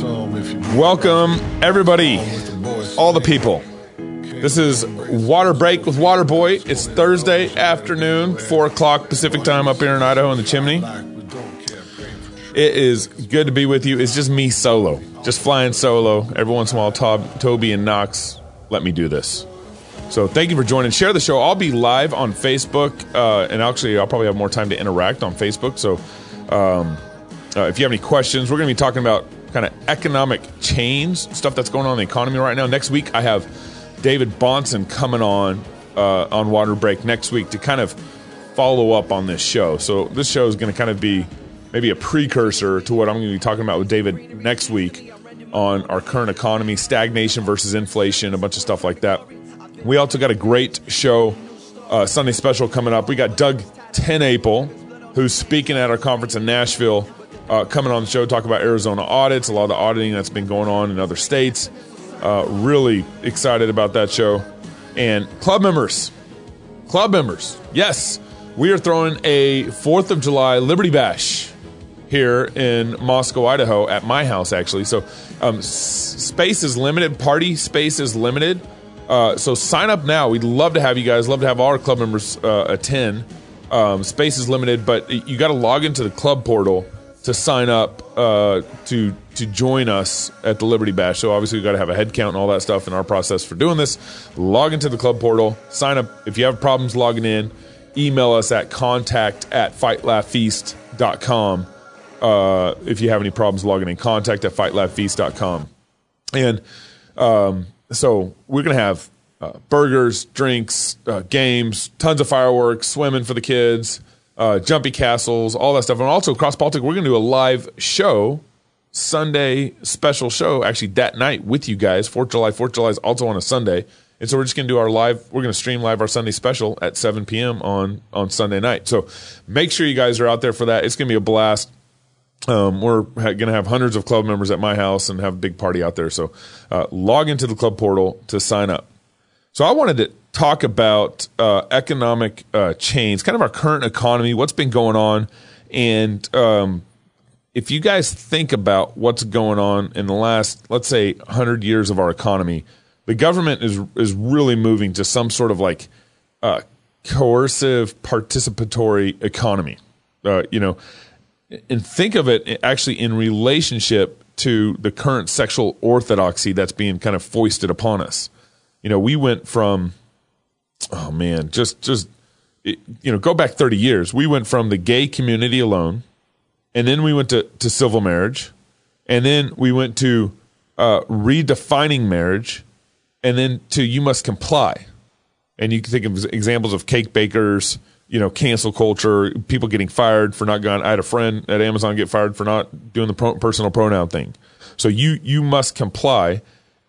Welcome, everybody, all the people. This is Water Break with Water Boy. It's Thursday afternoon, 4 o'clock Pacific time up here in Idaho in the chimney. It is good to be with you. It's just me solo, just flying solo. Every once in a while, Tob, Toby and Knox let me do this. So thank you for joining. Share the show. I'll be live on Facebook, uh, and actually, I'll probably have more time to interact on Facebook. So um, uh, if you have any questions, we're going to be talking about kind of economic change, stuff that's going on in the economy right now. Next week, I have David Bahnsen coming on uh, on Water Break next week to kind of follow up on this show. So this show is going to kind of be maybe a precursor to what I'm going to be talking about with David next week on our current economy, stagnation versus inflation, a bunch of stuff like that. We also got a great show, uh, Sunday special coming up. We got Doug TenNapel, who's speaking at our conference in Nashville uh, coming on the show, talk about Arizona audits, a lot of the auditing that's been going on in other states. Uh, really excited about that show. And club members, club members, yes, we are throwing a 4th of July Liberty Bash here in Moscow, Idaho, at my house, actually. So um, s- space is limited, party space is limited. Uh, so sign up now. We'd love to have you guys, love to have all our club members uh, attend. Um, space is limited, but you got to log into the club portal to sign up uh, to to join us at the Liberty Bash. So obviously we've got to have a head count and all that stuff in our process for doing this. Log into the club portal, sign up. If you have problems logging in, email us at contact at fightlaughfeast.com. Uh, if you have any problems logging in, contact at fightlaughfeast.com. And um, so we're going to have uh, burgers, drinks, uh, games, tons of fireworks, swimming for the kids uh, Jumpy Castles, all that stuff. And also, Cross Politic, we're going to do a live show, Sunday special show, actually that night with you guys. 4th July. 4th July is also on a Sunday. And so we're just going to do our live, we're going to stream live our Sunday special at 7 p.m. on, on Sunday night. So make sure you guys are out there for that. It's going to be a blast. Um, we're going to have hundreds of club members at my house and have a big party out there. So uh, log into the club portal to sign up. So I wanted to talk about uh, economic uh, change, kind of our current economy, what's been going on, and um, if you guys think about what's going on in the last, let's say, hundred years of our economy, the government is is really moving to some sort of like uh, coercive, participatory economy. Uh, you know, and think of it actually in relationship to the current sexual orthodoxy that's being kind of foisted upon us. You know, we went from oh man, just just you know, go back 30 years. We went from the gay community alone, and then we went to, to civil marriage, and then we went to uh, redefining marriage, and then to you must comply. And you can think of examples of cake bakers, you know, cancel culture, people getting fired for not going. I had a friend at Amazon get fired for not doing the pro- personal pronoun thing. So you you must comply,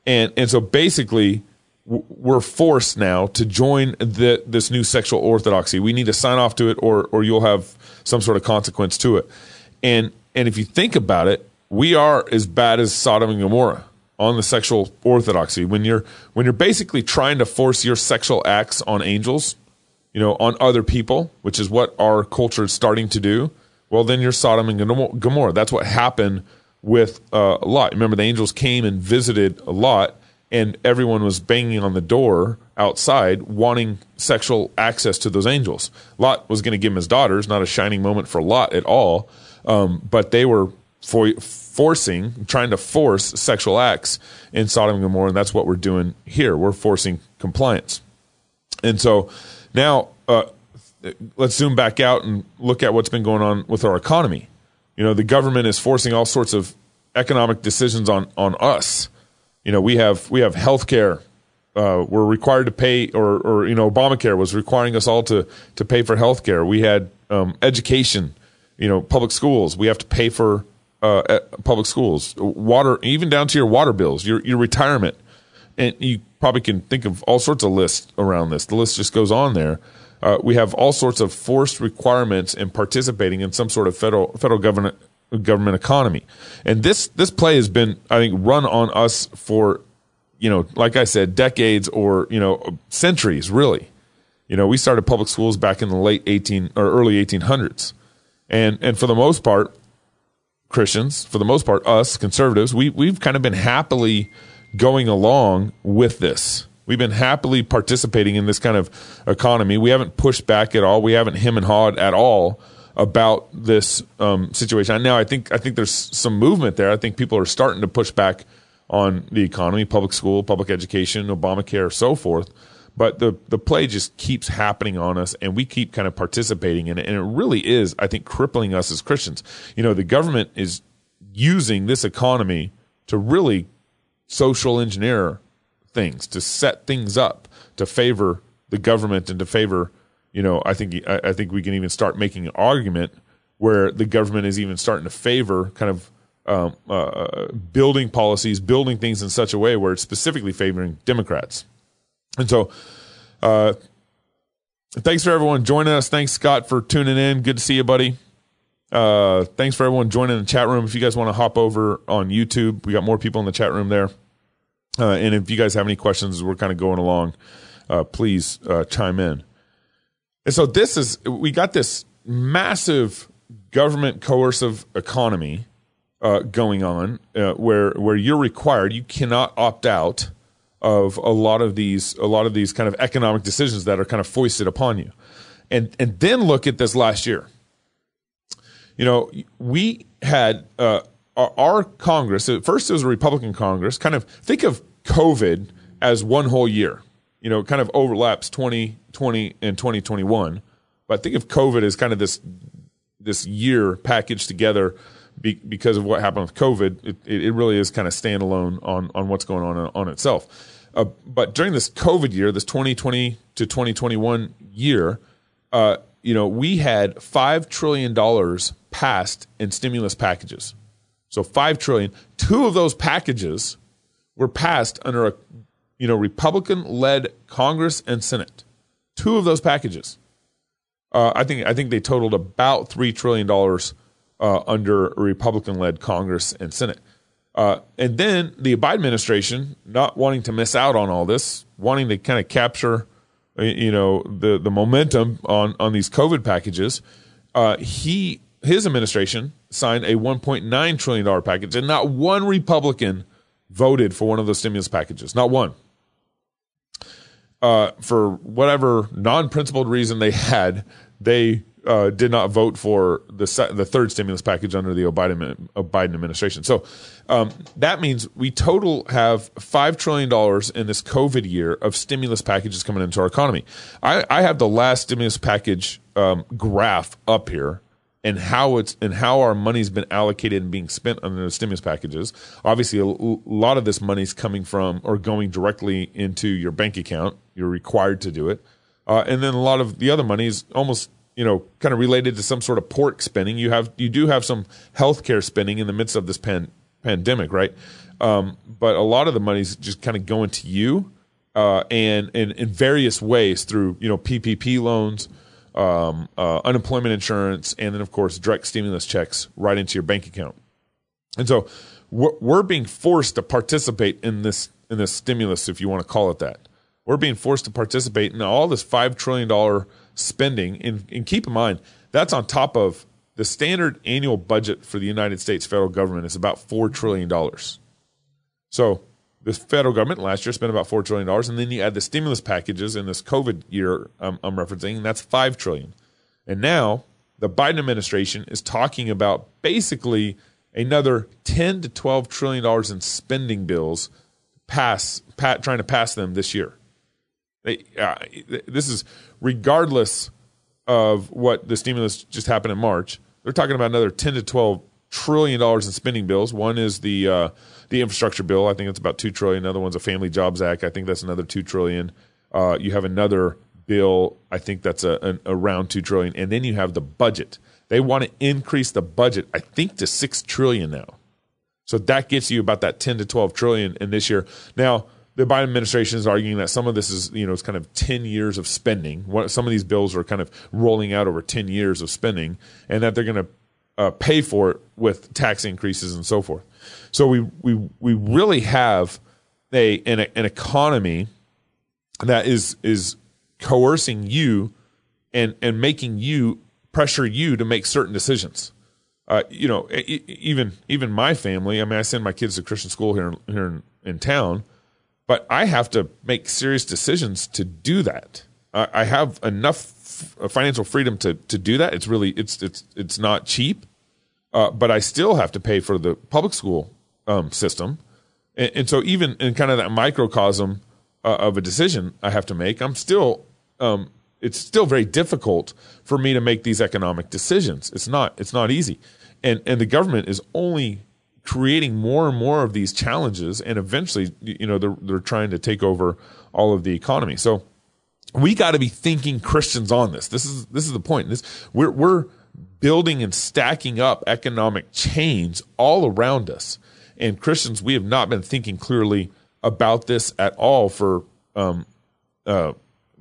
and and so basically we're forced now to join the, this new sexual orthodoxy. We need to sign off to it, or or you'll have some sort of consequence to it. And and if you think about it, we are as bad as Sodom and Gomorrah on the sexual orthodoxy. When you're when you're basically trying to force your sexual acts on angels, you know, on other people, which is what our culture is starting to do. Well, then you're Sodom and Gomorrah. That's what happened with uh, Lot. Remember, the angels came and visited a Lot and everyone was banging on the door outside wanting sexual access to those angels. Lot was going to give him his daughters, not a shining moment for Lot at all, um, but they were for, forcing, trying to force sexual acts in Sodom and Gomorrah, and that's what we're doing here. We're forcing compliance. And so now uh, let's zoom back out and look at what's been going on with our economy. You know, the government is forcing all sorts of economic decisions on, on us you know, we have we have health care. Uh, we're required to pay, or, or you know, Obamacare was requiring us all to to pay for health care. We had um, education, you know, public schools. We have to pay for uh, public schools, water, even down to your water bills, your your retirement, and you probably can think of all sorts of lists around this. The list just goes on there. Uh, we have all sorts of forced requirements in participating in some sort of federal federal government government economy. And this this play has been, I think, run on us for, you know, like I said, decades or you know centuries, really. You know, we started public schools back in the late eighteen or early eighteen hundreds, and and for the most part, Christians, for the most part, us conservatives, we we've kind of been happily going along with this. We've been happily participating in this kind of economy. We haven't pushed back at all. We haven't him and hawed at all about this um, situation. Now, I think I think there's some movement there. I think people are starting to push back on the economy, public school, public education, Obamacare, so forth. But the the play just keeps happening on us, and we keep kind of participating in it, and it really is, I think, crippling us as Christians. You know, the government is using this economy to really social engineer things, to set things up to favor the government and to favor, you know, I think I, I think we can even start making an argument where the government is even starting to favor kind of um, uh, building policies, building things in such a way where it's specifically favoring Democrats. And so, uh, thanks for everyone joining us. Thanks, Scott, for tuning in. Good to see you, buddy. Uh, thanks for everyone joining the chat room. If you guys want to hop over on YouTube, we got more people in the chat room there. Uh, and if you guys have any questions, we're kind of going along. Uh, please uh, chime in. And so this is we got this massive government coercive economy uh, going on uh, where where you're required, you cannot opt out of a lot of these a lot of these kind of economic decisions that are kind of foisted upon you. And and then look at this last year. You know, we had uh, our, our Congress. First, it was a Republican Congress. Kind of think of COVID as one whole year. You know, kind of overlaps 2020 and 2021. But I think of COVID as kind of this this year packaged together be, because of what happened with COVID. It, it really is kind of standalone on on what's going on on itself. Uh, but during this COVID year, this 2020 to 2021 year, uh, you know, we had five trillion dollars passed in stimulus packages. So five trillion. Two of those packages were passed under a, you know, Republican-led Congress and Senate. Two of those packages. Uh, I think I think they totaled about three trillion dollars uh, under Republican-led Congress and Senate. Uh, and then the Biden administration, not wanting to miss out on all this, wanting to kind of capture, you know, the the momentum on on these COVID packages, uh, he his administration signed a 1.9 trillion dollar package, and not one Republican voted for one of those stimulus packages. Not one. Uh, for whatever non-principled reason they had, they uh, did not vote for the the third stimulus package under the Biden, administration. So um, that means we total have five trillion dollars in this COVID year of stimulus packages coming into our economy. I, I have the last stimulus package um, graph up here. And how it's and how our money's been allocated and being spent under the stimulus packages. Obviously, a lot of this money's coming from or going directly into your bank account. You're required to do it, uh, and then a lot of the other money is almost you know, kind of related to some sort of pork spending. You have you do have some healthcare spending in the midst of this pan, pandemic, right? Um, but a lot of the money's just kind of going to you, uh, and, in various ways through you know PPP loans, um, uh, unemployment insurance, and then of course direct stimulus checks right into your bank account. And so we're, we're being forced to participate in this in this stimulus, if you want to call it that. We're being forced to participate in all this five trillion dollar spending. And, and keep in mind, that's on top of the standard annual budget for the United States federal government is about $4 trillion. So the federal government last year spent about $4 trillion. And then you add the stimulus packages in this COVID year I'm, I'm referencing, and that's 5 trillion. And now the Biden administration is talking about basically another 10 to 12 trillion dollars in spending bills pass, pat, trying to pass them this year. They, uh, this is regardless of what the stimulus just happened in March. They're talking about another 10 to 12 trillion dollars in spending bills. One is the uh, the infrastructure bill. I think it's about two trillion. Another one's a Family Jobs Act. I think that's another two trillion. Uh, you have another bill. I think that's a, an, around two trillion. And then you have the budget. They want to increase the budget. I think to six trillion now. So that gets you about that 10 to 12 trillion in this year. Now, the Biden administration is arguing that some of this is, you know, it's kind of 10 years of spending. What, some of these bills are kind of rolling out over 10 years of spending, and that they're going to uh, pay for it with tax increases and so forth. So we we we really have a an, an economy that is is coercing you and and making you pressure you to make certain decisions. uh, you know, even even my family. I mean, I send my kids to Christian school here here in, in town, but I have to make serious decisions to do that. I, I have enough financial freedom to to do that. It's really it's it's it's not cheap, uh, but I still have to pay for the public school um, system, and, and, so even in kind of that microcosm uh, of a decision I have to make, I'm still um, it's still very difficult for me to make these economic decisions. It's not it's not easy, and and the government is only creating more and more of these challenges, and eventually, you know, they're they're trying to take over all of the economy. So we got to be thinking Christians on this. This is this is the point. This we're we're building and stacking up economic chains all around us, and Christians we have not been thinking clearly about this at all for um uh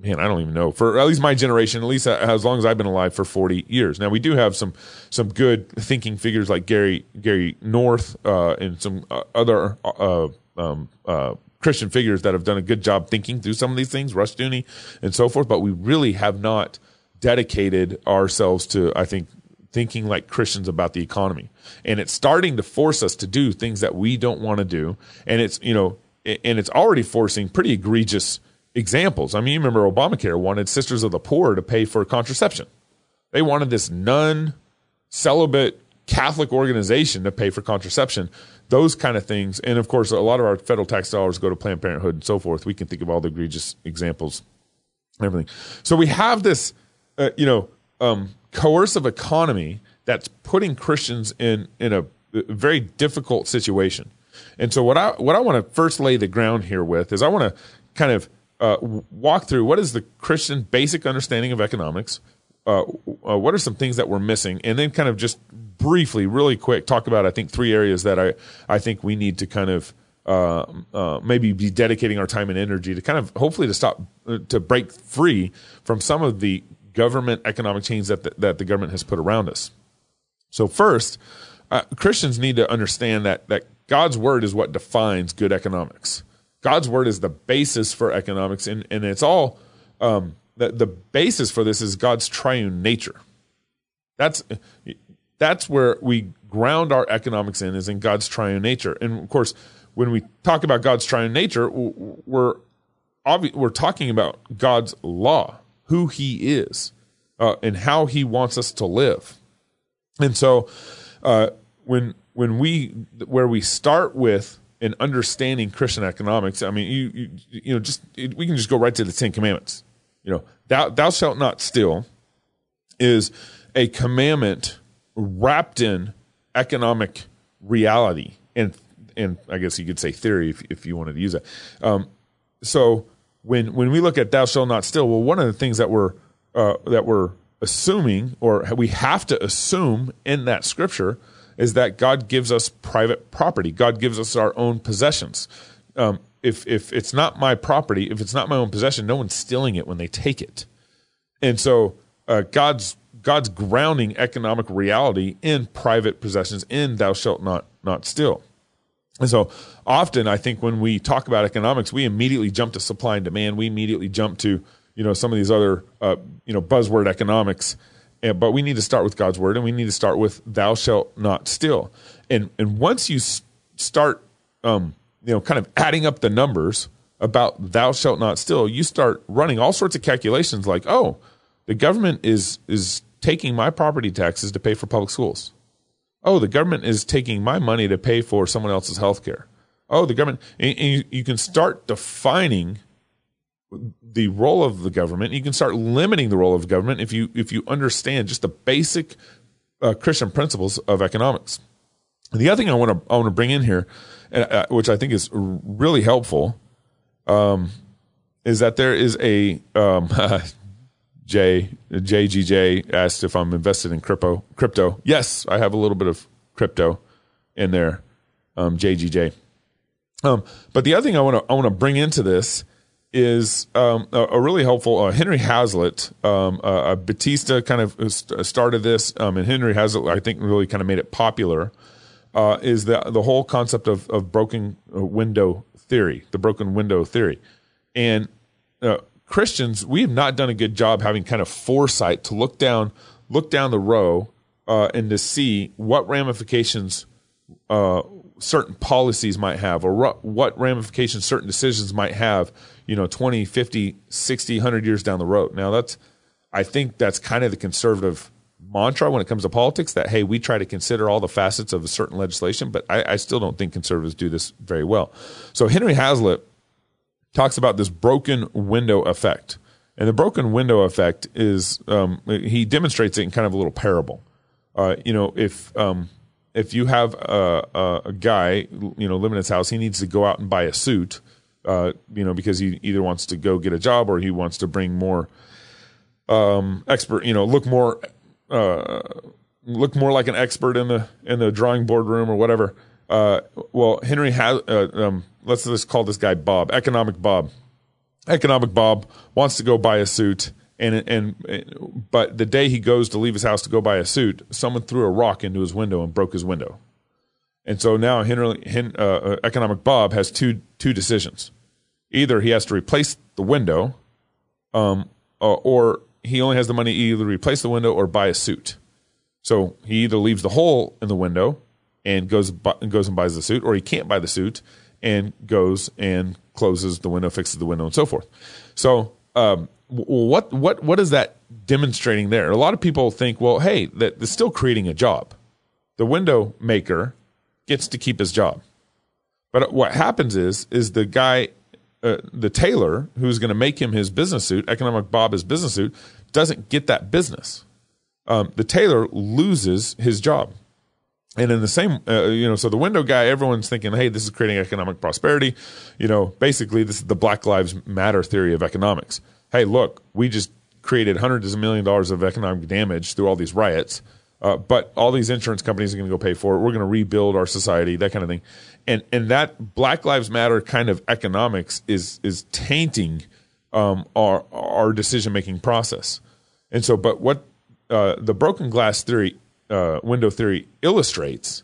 man, I don't even know for at least my generation, at least as long as I've been alive for 40 years. Now we do have some some good thinking figures like Gary Gary North uh, and some uh, other uh, um, uh, Christian figures that have done a good job thinking through some of these things, Rushdoony and so forth. But we really have not dedicated ourselves to, I think, thinking like Christians about the economy. And it's starting to force us to do things that we don't want to do. And it's, you know, and it's already forcing pretty egregious examples. I mean, you remember Obamacare wanted Sisters of the Poor to pay for contraception. They wanted this nun celibate Catholic organization to pay for contraception. Those kind of things. And of course, a lot of our federal tax dollars go to Planned Parenthood and so forth. We can think of all the egregious examples everything. So we have this, uh, you know, um, coercive economy that's putting Christians in, in a very difficult situation. And so what I what I want to first lay the ground here with is I want to kind of uh, walk through what is the Christian basic understanding of economics. Uh, uh, what are some things that we're missing, and then kind of just briefly, really quick, talk about I think three areas that I I think we need to kind of uh, uh, maybe be dedicating our time and energy to kind of hopefully to stop uh, to break free from some of the government economic chains that the, that the government has put around us. So first, uh, Christians need to understand that that God's word is what defines good economics. God's word is the basis for economics, and, and it's all um, the, the basis for this is God's triune nature. That's that's where we ground our economics in is in God's triune nature. And of course, when we talk about God's triune nature, we're obvi- we're talking about God's law, who He is, uh, and how He wants us to live. And so, uh, when when we where we start with in understanding Christian economics, I mean, you you, you know, just we can just go right to the Ten Commandments. You know, thou thou shalt not steal is a commandment wrapped in economic reality and and I guess you could say theory if if you wanted to use that. Um, so when when we look at thou shalt not steal, well, one of the things that we're uh, that we're assuming or we have to assume in that scripture is that God gives us private property. God gives us our own possessions. Um, if if it's not my property, if it's not my own possession, no one's stealing it when they take it. And so uh, God's God's grounding economic reality in private possessions, in thou shalt not not steal. And so often I think when we talk about economics, we immediately jump to supply and demand. We immediately jump to, you know, some of these other, uh, you know, buzzword economics but we need to start with God's word, and we need to start with "Thou shalt not steal." And and once you start, um, you know, kind of adding up the numbers about "Thou shalt not steal," you start running all sorts of calculations. Like, oh, the government is is taking my property taxes to pay for public schools. Oh, the government is taking my money to pay for someone else's health care. Oh, the government, and, and you, you can start defining the role of the government. You can start limiting the role of government if you if you understand just the basic uh, Christian principles of economics. the other thing I want to I want to bring in here, uh, which I think is really helpful, um, is that there is a um, J JGJ asked if I'm invested in crypto. Crypto, yes, I have a little bit of crypto in there. Um, JGJ. Um, but the other thing I want to I want to bring into this is um, a, a, really helpful. Uh, Henry Hazlitt, um, uh, Bastiat kind of started this, um, and Henry Hazlitt, I think, really kind of made it popular. Uh, is the the whole concept of of broken uh, window theory, the broken window theory, and uh, Christians, we have not done a good job having kind of foresight to look down look down the row uh, and to see what ramifications uh, certain policies might have or what ramifications certain decisions might have, you know, 20, 50, 60, 100 years down the road. Now, that's, I think that's kind of the conservative mantra when it comes to politics that, hey, we try to consider all the facets of a certain legislation, but I, I still don't think conservatives do this very well. So Henry Hazlitt talks about this broken window effect. And the broken window effect is um, he demonstrates it in kind of a little parable. Uh, you know, if um, if you have a, a, guy, you know, living in his house, he needs to go out and buy a suit, uh, you know, because he either wants to go get a job or he wants to bring more um, expert, you know, look more uh, look more like an expert in the in the drawing board room or whatever. Uh, well, Henry has. Uh, um, let's just call this guy Bob, Economic Bob. Economic Bob wants to go buy a suit, and and but the day he goes to leave his house to go buy a suit, someone threw a rock into his window and broke his window. And so now Henry, Hen, uh, uh, Economic Bob has two two decisions. Either he has to replace the window, um, uh, or he only has the money to either replace the window or buy a suit. So he either leaves the hole in the window and goes and goes and buys the suit, or he can't buy the suit and goes and closes the window, fixes the window, and so forth. So um, what what what is that demonstrating there? A lot of people think, well, hey, that they're still creating a job. The window maker gets to keep his job, but what happens is is the guy uh, the tailor who's going to make him his business suit, economic Bob his business suit, doesn't get that business. Um, the tailor loses his job. And in the same, uh, you know, so the window guy, everyone's thinking, hey, this is creating economic prosperity. You know, basically, this is the Black Lives Matter theory of economics. Hey, look, we just created hundreds of million dollars of economic damage through all these riots. Uh, but all these insurance companies are going to go pay for it. We're going to rebuild our society, that kind of thing. And and that Black Lives Matter kind of economics is is tainting um, our our decision making process. And so, but what uh, the broken glass theory, uh, window theory illustrates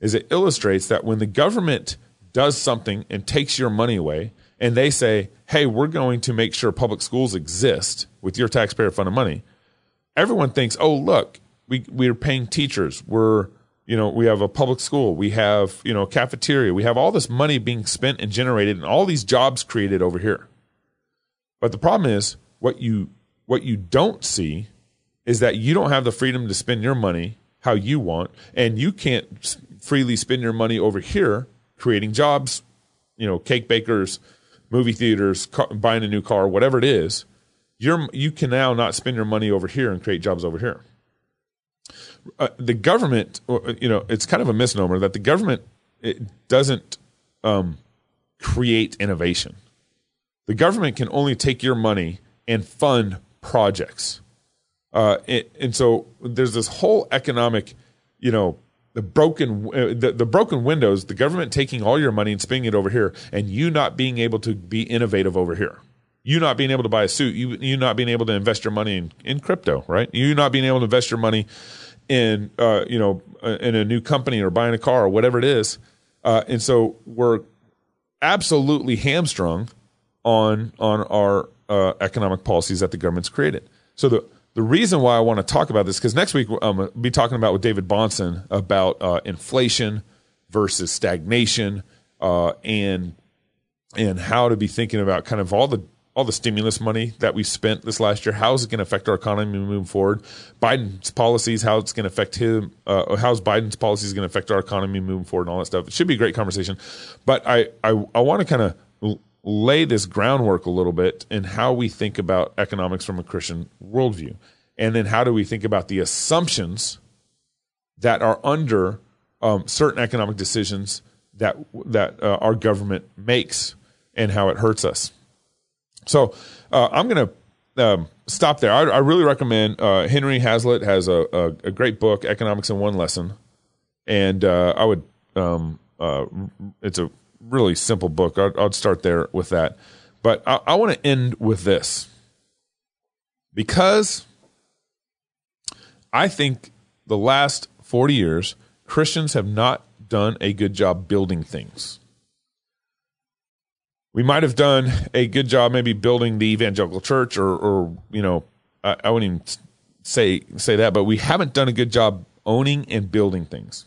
is it illustrates that when the government does something and takes your money away, and they say, "Hey, we're going to make sure public schools exist with your taxpayer funded money," everyone thinks, "Oh, look." we we're paying teachers. We're you know we have a public school. We have you know cafeteria. We have all this money being spent and generated, and all these jobs created over here. But the problem is what you what you don't see is that you don't have the freedom to spend your money how you want, and you can't freely spend your money over here creating jobs. You know, cake bakers, movie theaters, car, buying a new car, whatever it is. You're you can now not spend your money over here and create jobs over here uh, the government, uh, you know, it's kind of a misnomer that the government doesn't um, create innovation. The government can only take your money and fund projects. Uh, it, and so there's this whole economic, you know, the broken uh, the, the broken windows, the government taking all your money and spending it over here, and you not being able to be innovative over here. You not being able to buy a suit, you you not being able to invest your money in, in crypto, right? You not being able to invest your money in uh, you know uh, in a new company or buying a car or whatever it is, uh, and so we're absolutely hamstrung on on our uh, economic policies that the government's created. So the the reason why I want to talk about this because next week I'm going to be talking about with David Bahnsen about uh, inflation versus stagnation uh, and and how to be thinking about kind of all the all the stimulus money that we spent this last year, how is it going to affect our economy moving forward? Biden's policies, how it's going to affect him, uh, how's Biden's policies going to affect our economy moving forward, and all that stuff. It should be a great conversation, but I I, I want to kind of lay this groundwork a little bit in how we think about economics from a Christian worldview, and then how do we think about the assumptions that are under um, certain economic decisions that that uh, our government makes and how it hurts us. So uh, I'm going to um, stop there. I, I really recommend uh, Henry Hazlitt has a, a, a, great book, Economics in One Lesson, and uh, I would um, uh, it's a really simple book. I'd, I'd, start there with that, but I, I want to end with this because I think the last 40 years Christians have not done a good job building things we might have done a good job maybe building the evangelical church or, or you know, I, I wouldn't even say say that, but we haven't done a good job owning and building things.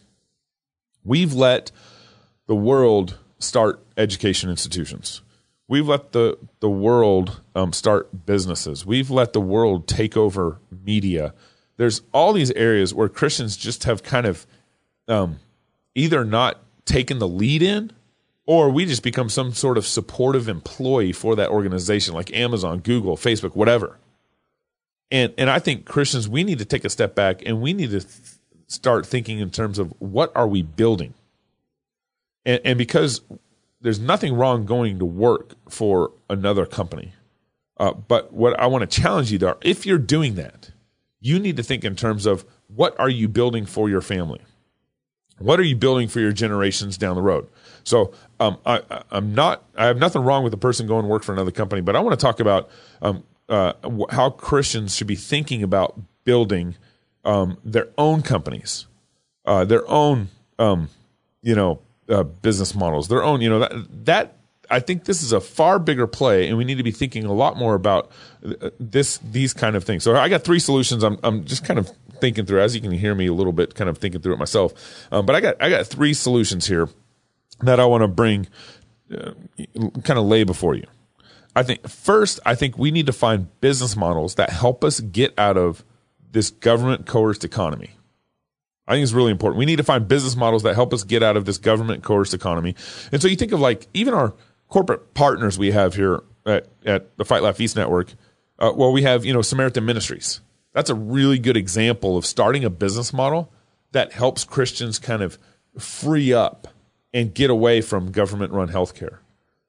We've let the world start education institutions. We've let the the world um, start businesses. We've let the world take over media. There's all these areas where Christians just have kind of um, either not taken the lead in, or we just become some sort of supportive employee for that organization, like Amazon, Google, Facebook, whatever. And and I think Christians we need to take a step back and we need to th- start thinking in terms of what are we building. And, and because there's nothing wrong going to work for another company. Uh, but what I want to challenge you to, if you're doing that, you need to think in terms of what are you building for your family? What are you building for your generations down the road? So um, I, am not. I have nothing wrong with a person going to work for another company, but I want to talk about um, uh, how Christians should be thinking about building um, their own companies, uh, their own, um, you know, uh, business models, their own, you know, that, that I think this is a far bigger play, and we need to be thinking a lot more about uh, this, these kind of things. So I got three solutions. I'm, I'm just kind of thinking through, as you can hear me a little bit, kind of thinking through it myself. Um, but I got, I got three solutions here that I want to bring, uh, kind of lay before you. I think first, I think we need to find business models that help us get out of this government coerced economy. I think it's really important. We need to find business models that help us get out of this government coerced economy. And so you think of like even our corporate partners we have here at, at the Fight Laugh Feast Network. Uh, well, we have, you know, Samaritan Ministries. That's a really good example of starting a business model that helps Christians kind of free up and get away from government run healthcare.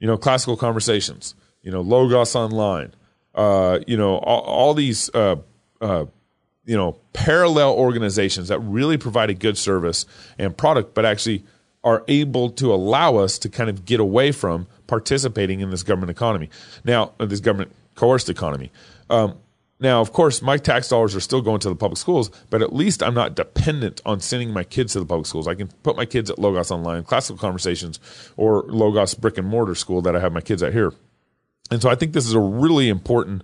You know, classical conversations, you know, Logos Online, uh, you know, all, all these uh, uh, you know parallel organizations that really provide a good service and product but actually are able to allow us to kind of get away from participating in this government economy. Now uh, this government coerced economy. Um, now of course my tax dollars are still going to the public schools but at least i'm not dependent on sending my kids to the public schools. I can put my kids at logos online classical conversations or logos brick and mortar school that i have my kids at here. And so i think this is a really important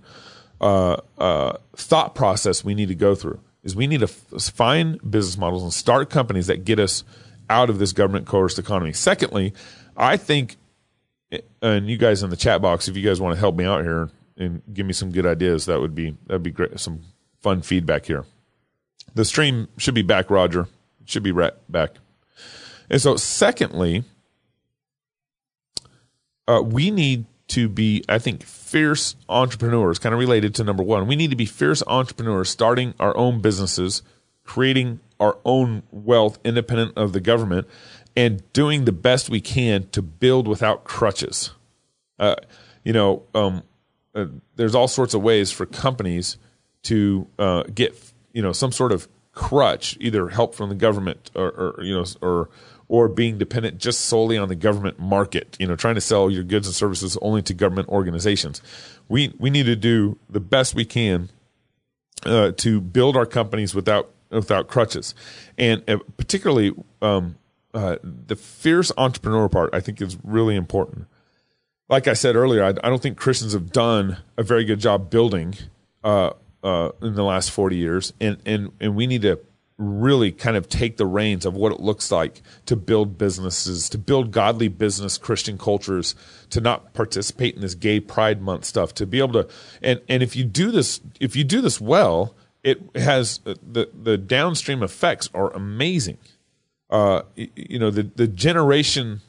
uh, uh, thought process we need to go through is we need to f- find business models and start companies that get us out of this government coerced economy. Secondly, I think, and you guys in the chat box, if you guys want to help me out here and give me some good ideas, that would be that'd be great. Some fun feedback here. The stream should be back, Roger. It should be right back. And so, secondly, uh, we need to be, I think, fierce entrepreneurs, kind of related to number one. We need to be fierce entrepreneurs, starting our own businesses, creating our own wealth independent of the government, and doing the best we can to build without crutches. Uh, you know, um, uh, there's all sorts of ways for companies to uh, get, you know, some sort of crutch, either help from the government or, or you know, or or being dependent just solely on the government market, you know, trying to sell your goods and services only to government organizations. We we need to do the best we can uh, to build our companies without without crutches, and uh, particularly um, uh, the fierce entrepreneur part. I think is really important. Like I said earlier, I, I don't think Christians have done a very good job building uh, uh, in the last forty years, and and and we need to really kind of take the reins of what it looks like to build businesses, to build godly business Christian cultures, to not participate in this gay pride month stuff, to be able to and and if you do this if you do this well, it has the the downstream effects are amazing. Uh, you know the the generation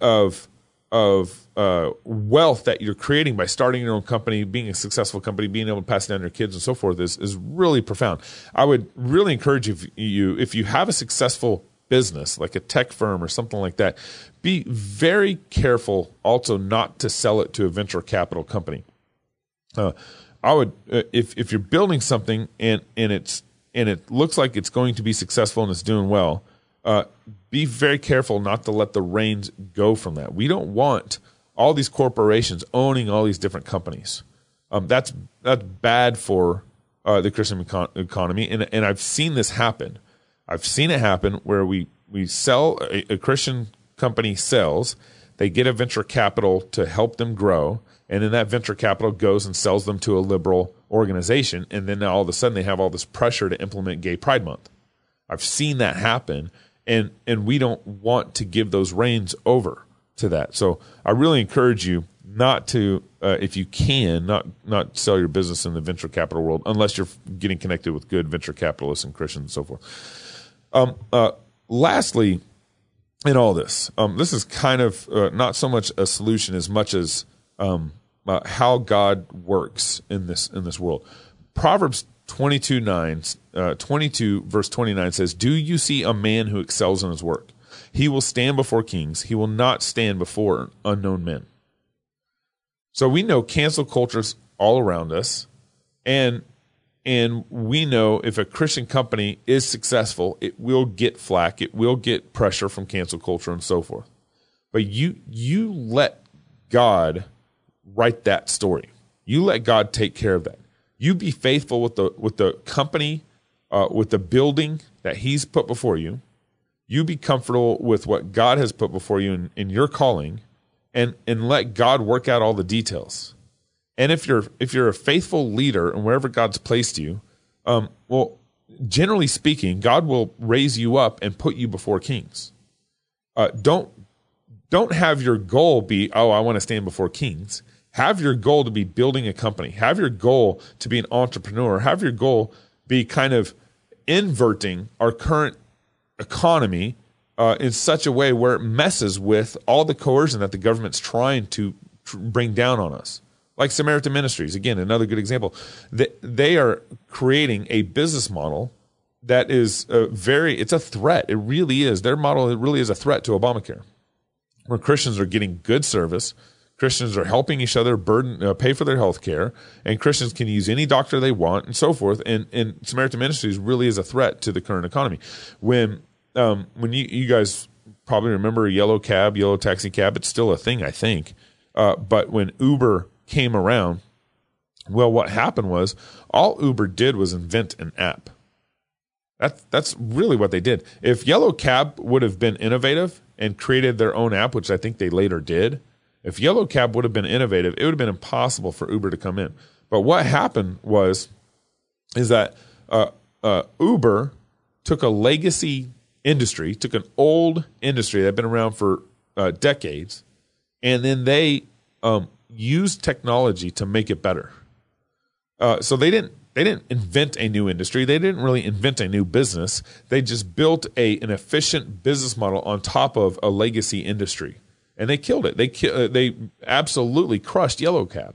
of of uh, wealth that you're creating by starting your own company, being a successful company, being able to pass it down to your kids and so forth is, is really profound. I would really encourage you, if you have a successful business, like a tech firm or something like that, be very careful also not to sell it to a venture capital company. Uh, I would, uh, if, if you're building something and, and it's, and it looks like it's going to be successful and it's doing well, uh, be very careful not to let the reins go from that. We don't want all these corporations owning all these different companies. Um, that's that's bad for uh, the Christian econ- economy, and and I've seen this happen. I've seen it happen where we we sell a, a Christian company sells, they get a venture capital to help them grow, and then that venture capital goes and sells them to a liberal organization, and then all of a sudden they have all this pressure to implement Gay Pride Month. I've seen that happen, and and we don't want to give those reins over to that. So I really encourage you not to, uh, if you can, not not sell your business in the venture capital world unless you're getting connected with good venture capitalists and Christians and so forth. Um, uh, lastly, in all this, um, this is kind of uh, not so much a solution as much as um, uh, how God works in this in this world. Proverbs 22 9, uh, 22 verse 29 says, Do you see a man who excels in his work? He will stand before kings. He will not stand before unknown men. So we know cancel culture's all around us, and and we know if a Christian company is successful, it will get flack, it will get pressure from cancel culture and so forth. But you you let God write that story. You let God take care of that. You be faithful with the with the company, uh, with the building that He's put before you. You be comfortable with what God has put before you in, in your calling, and and let God work out all the details. And if you're if you're a faithful leader and wherever God's placed you, um, well, generally speaking, God will raise you up and put you before kings. Uh, don't don't have your goal be oh I want to stand before kings. Have your goal to be building a company. Have your goal to be an entrepreneur. Have your goal be kind of inverting our current economy uh, in such a way where it messes with all the coercion that the government's trying to tr- bring down on us. Like Samaritan Ministries, again, another good example. They, they are creating a business model that is a very, it's a threat. It really is. Their model really is a threat to Obamacare, where Christians are getting good service. Christians are helping each other burden uh, pay for their health care, and Christians can use any doctor they want, and so forth. And, and Samaritan Ministries really is a threat to the current economy. When um, when you, you guys probably remember a yellow cab, yellow taxi cab, it's still a thing, I think. Uh, but when Uber came around, well, what happened was all Uber did was invent an app. That's that's really what they did. If Yellow Cab would have been innovative and created their own app, which I think they later did, if Yellow Cab would have been innovative, it would have been impossible for Uber to come in. But what happened was, is that uh, uh, Uber took a legacy industry, took an old industry that had been around for uh, decades, and then they um, used technology to make it better. Uh, so they didn't they didn't invent a new industry. They didn't really invent a new business. They just built a an efficient business model on top of a legacy industry, and they killed it. They uh, they absolutely crushed Yellow Cab.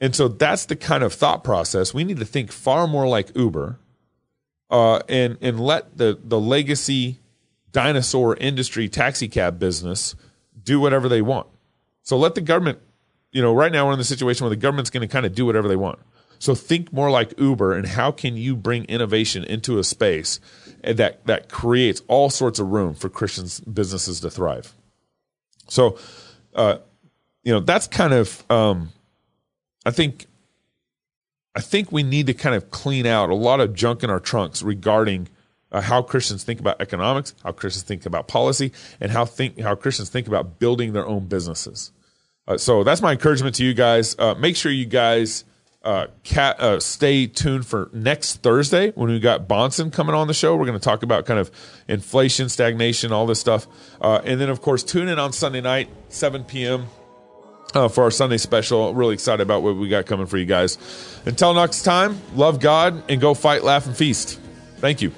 And so that's the kind of thought process we need to think far more like Uber uh, and and let the the legacy dinosaur industry taxi cab business do whatever they want. So let the government, you know, right now we're in the situation where the government's going to kind of do whatever they want. So think more like Uber and how can you bring innovation into a space that that creates all sorts of room for Christian businesses to thrive. So, uh, you know, that's kind of um, I think I think we need to kind of clean out a lot of junk in our trunks regarding uh, how Christians think about economics, how Christians think about policy, and how think how Christians think about building their own businesses. Uh, so that's my encouragement to you guys. Uh, make sure you guys uh, cat, uh, stay tuned for next Thursday when we got Bahnsen coming on the show. We're going to talk about kind of inflation, stagnation, all this stuff, uh, and then of course tune in on Sunday night, 7 p.m uh, for our Sunday special. Really excited about what we got coming for you guys. Until next time, love God and go fight, laugh, and feast. Thank you.